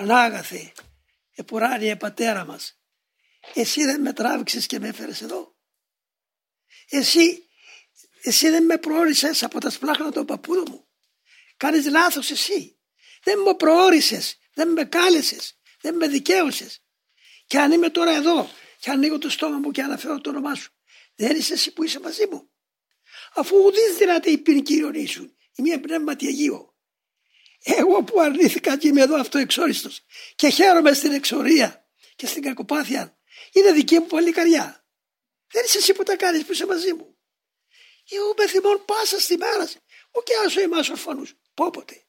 Ανάγαθε, επουράνιε πατέρα μας, εσύ δεν με τράβηξες και με έφερες εδώ. Εσύ, εσύ δεν με προόρισες από τα σπλάχνα των παππούδων μου. Κάνεις λάθος εσύ. Δεν με προόρισες, δεν με κάλεσες, δεν με δικαίωσες. Και αν είμαι τώρα εδώ και ανοίγω το στόμα μου και αναφέρω το όνομά σου, δεν είσαι εσύ που είσαι μαζί μου. Αφού ουδής δυνατή υπήρ Κύριον ήσουν, η μία πνεύματι Αγίο. Εγώ που αρνήθηκα και είμαι εδώ αυτό εξόριστος και χαίρομαι στην εξορία και στην κακοπάθεια είναι δική μου παλικαριά. Δεν είσαι εσύ που τα κάνεις που είσαι μαζί μου. Εγώ με θυμών πάσα στη μέρα μου και άσο εμάς ορφανούς. Πόποτε.